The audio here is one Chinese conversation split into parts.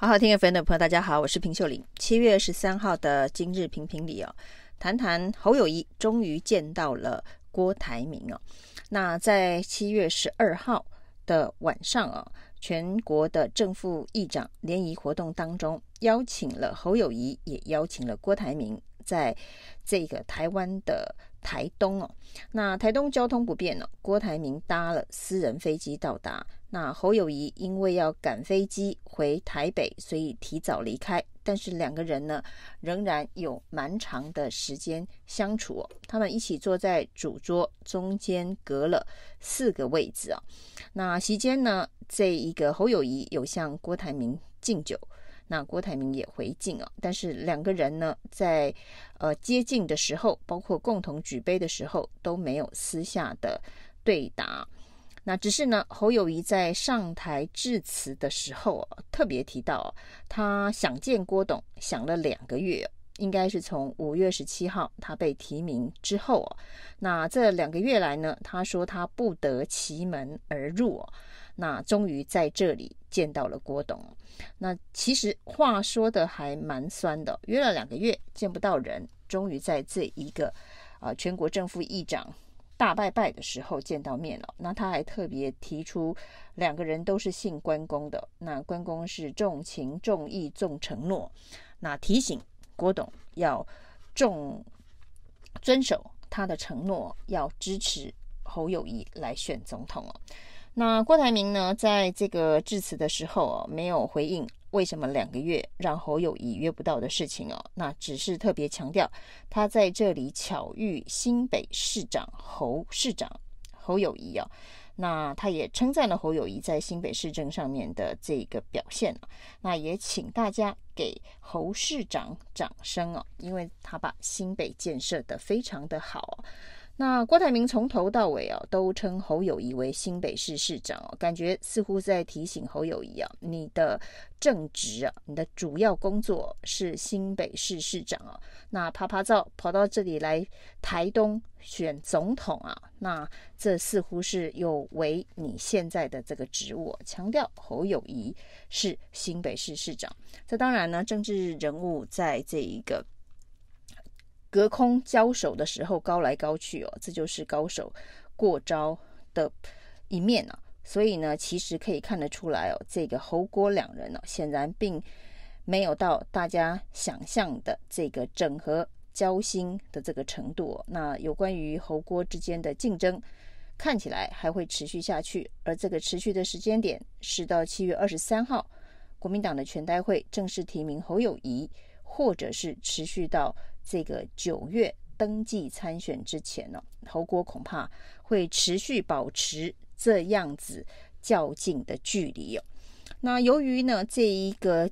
好好听 FM 的朋友，大家好，我是平秀玲。七月十三号的今日评评理哦，谈谈侯友谊终于见到了郭台铭哦。那在七月十二号的晚上啊，全国的正副议长联谊活动当中，邀请了侯友谊，也邀请了郭台铭，在这个台湾的台东哦。那台东交通不便呢，郭台铭搭了私人飞机到达。那侯友谊因为要赶飞机回台北，所以提早离开。但是两个人呢，仍然有蛮长的时间相处哦。他们一起坐在主桌，中间隔了四个位置啊。那席间呢，这一个侯友谊有向郭台铭敬酒，那郭台铭也回敬啊。但是两个人呢，在呃接近的时候，包括共同举杯的时候，都没有私下的对答。那只是呢，侯友谊在上台致辞的时候啊，特别提到他想见郭董，想了两个月，应该是从五月十七号他被提名之后啊。那这两个月来呢，他说他不得其门而入，那终于在这里见到了郭董。那其实话说的还蛮酸的，约了两个月见不到人，终于在这一个啊全国政副议长。大拜拜的时候见到面了，那他还特别提出两个人都是信关公的，那关公是重情重义重承诺，那提醒郭董要重遵守他的承诺，要支持侯友宜来选总统哦。那郭台铭呢，在这个致辞的时候哦，没有回应。为什么两个月让侯友谊约不到的事情哦？那只是特别强调他在这里巧遇新北市长侯市长侯友谊哦。那他也称赞了侯友谊在新北市政上面的这个表现。那也请大家给侯市长掌声哦，因为他把新北建设得非常的好。那郭台铭从头到尾啊，都称侯友谊为新北市市长哦，感觉似乎在提醒侯友谊啊，你的正职啊，你的主要工作是新北市市长啊。那啪啪照跑到这里来台东选总统啊，那这似乎是有违你现在的这个职务，强调侯友谊是新北市市长。这当然呢，政治人物在这一个。隔空交手的时候，高来高去哦，这就是高手过招的一面啊。所以呢，其实可以看得出来哦，这个侯郭两人呢，显然并没有到大家想象的这个整合交心的这个程度。那有关于侯郭之间的竞争，看起来还会持续下去，而这个持续的时间点是到七月二十三号，国民党的全代会正式提名侯友谊，或者是持续到。这个九月登记参选之前呢，侯国恐怕会持续保持这样子较劲的距离哦。那由于呢，这一个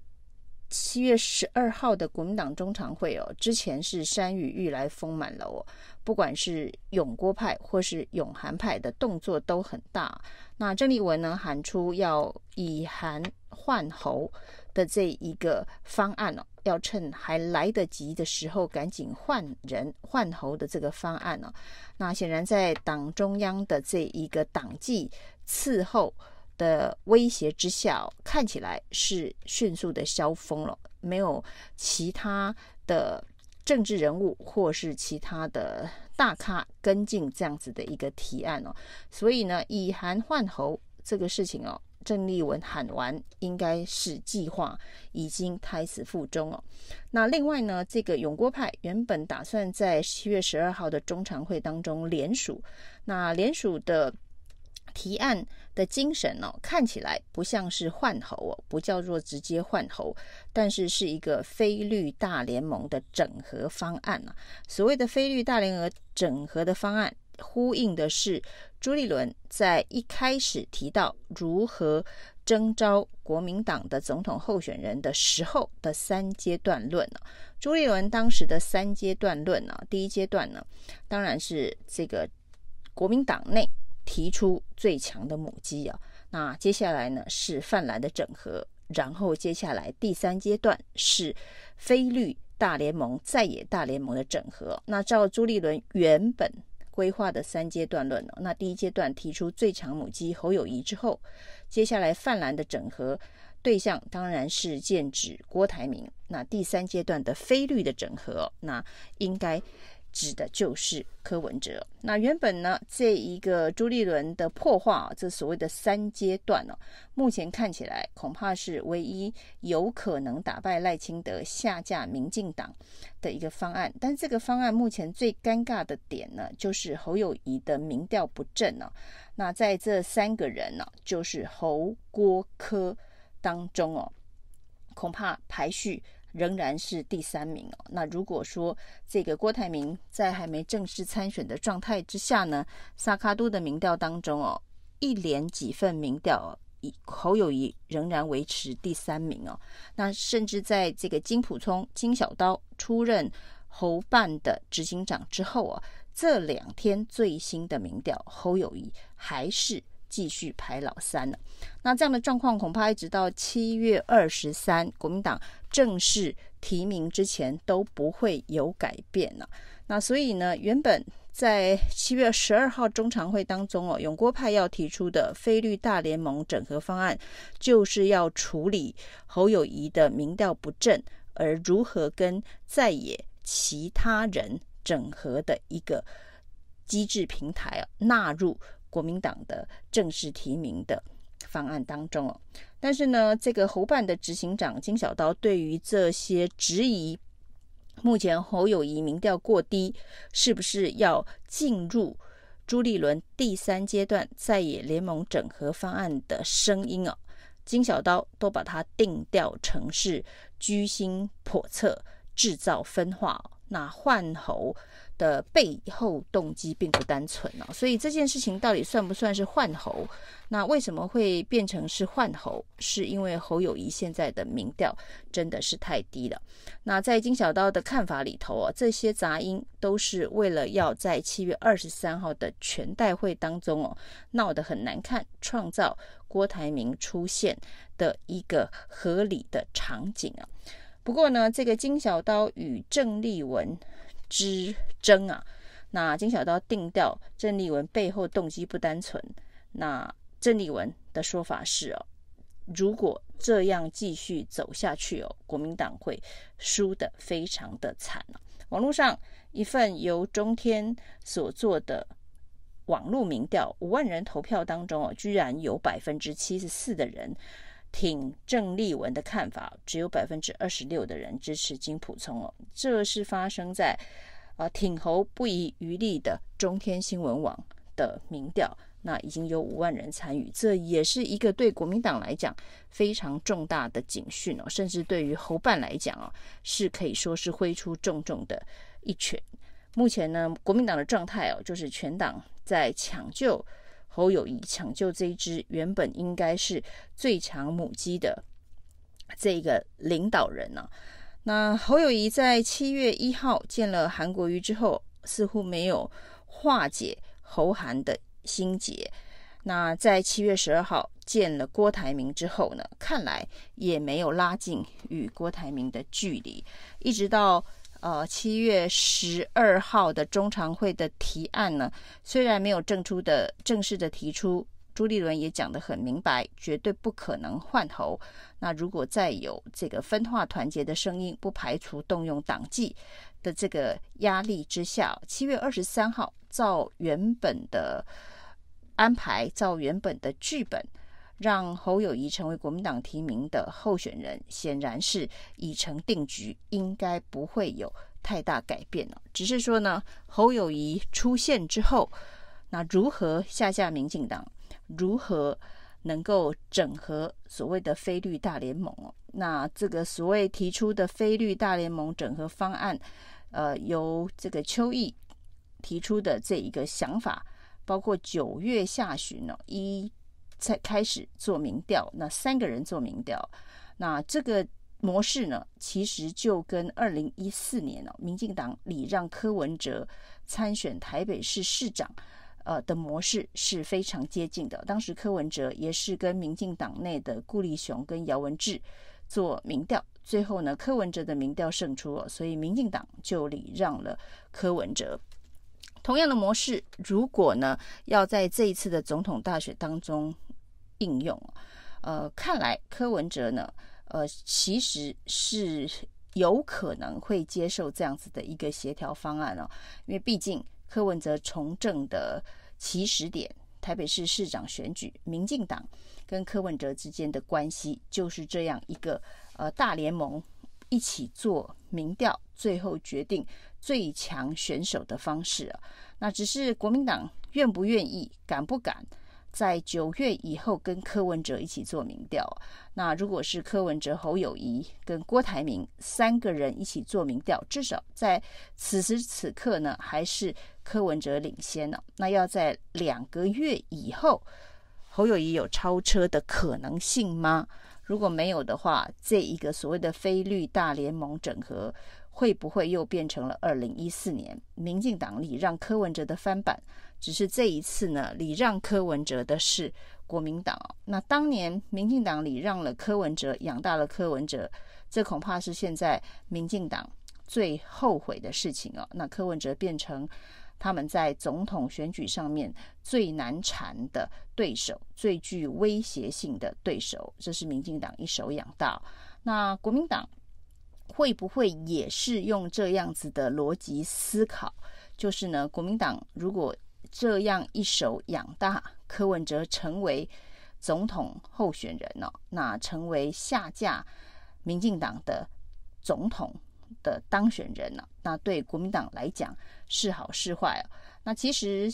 七月十二号的国民党中常会哦，之前是山雨欲来风满楼哦，不管是永郭派或是永韩派的动作都很大。那郑丽文呢，喊出要以韩换侯的这一个方案哦。要趁还来得及的时候，赶紧换人换侯的这个方案呢、哦？那显然在党中央的这一个党纪伺候的威胁之下、看起来是迅速的消风了。没有其他的政治人物或是其他的大咖跟进这样子的一个提案哦。所以呢，以韩换侯这个事情哦。郑丽文喊完，应该是计划已经胎死腹中哦。那另外呢，这个永郭派原本打算在七月十二号的中常会当中联署，那联署的提案的精神哦，看起来不像是换候哦，不叫做直接换候，但是是一个非绿大联盟的整合方案啊。所谓的非绿大联合整合的方案。呼应的是朱立伦在一开始提到如何征召国民党的总统候选人的时候的三阶段论呢？朱立伦当时的三阶段论呢，第一阶段呢，当然是这个国民党内提出最强的母鸡啊。那接下来呢是泛蓝的整合，然后接下来第三阶段是非绿大联盟在野大联盟的整合。那照朱立伦原本。规划的三阶段论，那第一阶段提出最强母鸡侯友谊之后，接下来泛蓝的整合，对象当然是剑指郭台铭。那第三阶段的非绿的整合，那应该。指的就是柯文哲。那原本呢，这一个朱立伦的破坏，这所谓的三阶段呢，目前看起来恐怕是唯一有可能打败赖清德、下架民进党的一个方案。但这个方案目前最尴尬的点呢，就是侯友宜的民调不正呢。那在这三个人呢，就是侯、郭、柯当中哦，恐怕排序。仍然是第三名哦。那如果说这个郭台铭在还没正式参选的状态之下呢，萨卡都的民调当中哦，一连几份民调，哦侯友谊仍然维持第三名哦。那甚至在这个金普聪、金小刀出任侯办的执行长之后啊，这两天最新的民调，侯友谊还是。继续排老三了，那这样的状况恐怕一直到七月二十三，国民党正式提名之前都不会有改变了。那所以呢，原本在七月十二号中常会当中哦，永郭派要提出的非绿大联盟整合方案，就是要处理侯友宜的民调不正，而如何跟在野其他人整合的一个机制平台啊，纳入。国民党的正式提名的方案当中哦，但是呢，这个侯办的执行长金小刀对于这些质疑，目前侯友谊民调过低，是不是要进入朱立伦第三阶段在野联盟整合方案的声音哦，金小刀都把它定调成是居心叵测，制造分化。那换猴的背后动机并不单纯哦，所以这件事情到底算不算是换侯？那为什么会变成是换猴？是因为侯友宜现在的民调真的是太低了。那在金小刀的看法里头哦，这些杂音都是为了要在七月二十三号的全代会当中哦闹得很难看，创造郭台铭出现的一个合理的场景啊。不过呢，这个金小刀与郑丽文之争啊，那金小刀定调郑丽文背后动机不单纯。那郑丽文的说法是哦，如果这样继续走下去哦，国民党会输得非常的惨啊。网络上一份由中天所做的网络民调，五万人投票当中哦，居然有百分之七十四的人。挺郑丽文的看法，只有百分之二十六的人支持金普聪哦。这是发生在啊挺侯不遗余力的中天新闻网的民调，那已经有五万人参与，这也是一个对国民党来讲非常重大的警讯哦，甚至对于侯办来讲哦，是可以说是挥出重重的一拳。目前呢，国民党的状态哦，就是全党在抢救。侯友宜抢救这一只原本应该是最强母鸡的这个领导人呢、那侯友宜在七月一号见了韩国瑜之后，似乎没有化解侯韩的心结。那在七月十二号见了郭台铭之后呢，看来也没有拉近与郭台铭的距离，一直到。呃，七月十二号的中常会的提案呢，虽然没有正出的正式的提出，朱立伦也讲得很明白，绝对不可能换侯。那如果再有这个分化团结的声音，不排除动用党纪的这个压力之下，七月二十三号照原本的安排，照原本的剧本。让侯友宜成为国民党提名的候选人，显然是已成定局，应该不会有太大改变了。只是说呢，侯友宜出现之后，那如何下架民进党，如何能够整合所谓的非绿大联盟？那这个所谓提出的非绿大联盟整合方案，呃，由这个邱毅提出的这一个想法，包括九月下旬呢，一。才开始做民调，那三个人做民调，那这个模式呢，其实就跟二零一四年哦，民进党礼让柯文哲参选台北市市长，呃的模式是非常接近的。当时柯文哲也是跟民进党内的顾立雄跟姚文智做民调，最后呢，柯文哲的民调胜出了，所以民进党就礼让了柯文哲。同样的模式，如果呢要在这一次的总统大选当中。应用，呃，看来柯文哲呢，呃，其实是有可能会接受这样子的一个协调方案哦，因为毕竟柯文哲从政的起始点，台北市市长选举，民进党跟柯文哲之间的关系就是这样一个呃大联盟一起做民调，最后决定最强选手的方式啊，那只是国民党愿不愿意，敢不敢？在九月以后跟柯文哲一起做民调，那如果是柯文哲、侯友谊跟郭台铭三个人一起做民调，至少在此时此刻呢，还是柯文哲领先呢。那要在两个月以后，侯友谊有超车的可能性吗？如果没有的话，这一个所谓的非绿大联盟整合，会不会又变成了二零一四年民进党礼让柯文哲的翻版？只是这一次呢，礼让柯文哲的是国民党。那当年民进党礼让了柯文哲，养大了柯文哲，这恐怕是现在民进党最后悔的事情哦。那柯文哲变成他们在总统选举上面最难缠的对手，最具威胁性的对手，这是民进党一手养大。那国民党会不会也是用这样子的逻辑思考？就是呢，国民党如果这样一手养大，柯文哲成为总统候选人呢、哦？那成为下架民进党的总统的当选人呢？那对国民党来讲是好是坏啊？那其实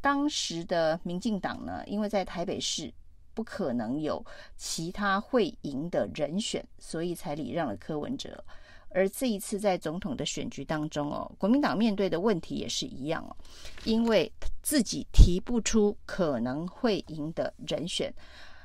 当时的民进党呢，因为在台北市不可能有其他会赢的人选，所以才礼让了柯文哲。而这一次在总统的选举当中哦，国民党面对的问题也是一样哦，因为自己提不出可能会赢的人选，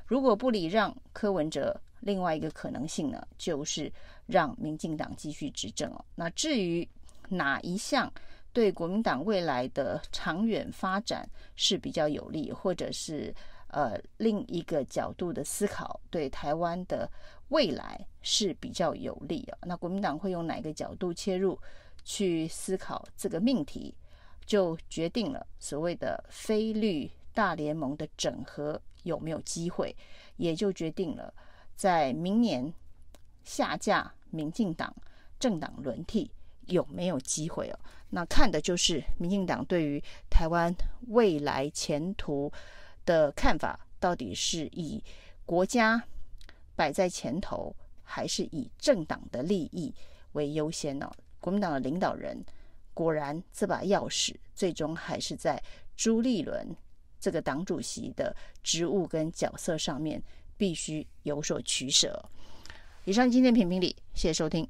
如果不礼让柯文哲，另外一个可能性呢，就是让民进党继续执政哦。那至于哪一项对国民党未来的长远发展是比较有利，或者是呃另一个角度的思考对台湾的。未来是比较有利啊，那国民党会用哪个角度切入去思考这个命题，就决定了所谓的非绿大联盟的整合有没有机会，也就决定了在明年下架民进党政党轮替有没有机会哦。那看的就是民进党对于台湾未来前途的看法，到底是以国家。摆在前头，还是以政党的利益为优先呢？国民党的领导人果然这把钥匙，最终还是在朱立伦这个党主席的职务跟角色上面，必须有所取舍。以上今天评评理，谢谢收听。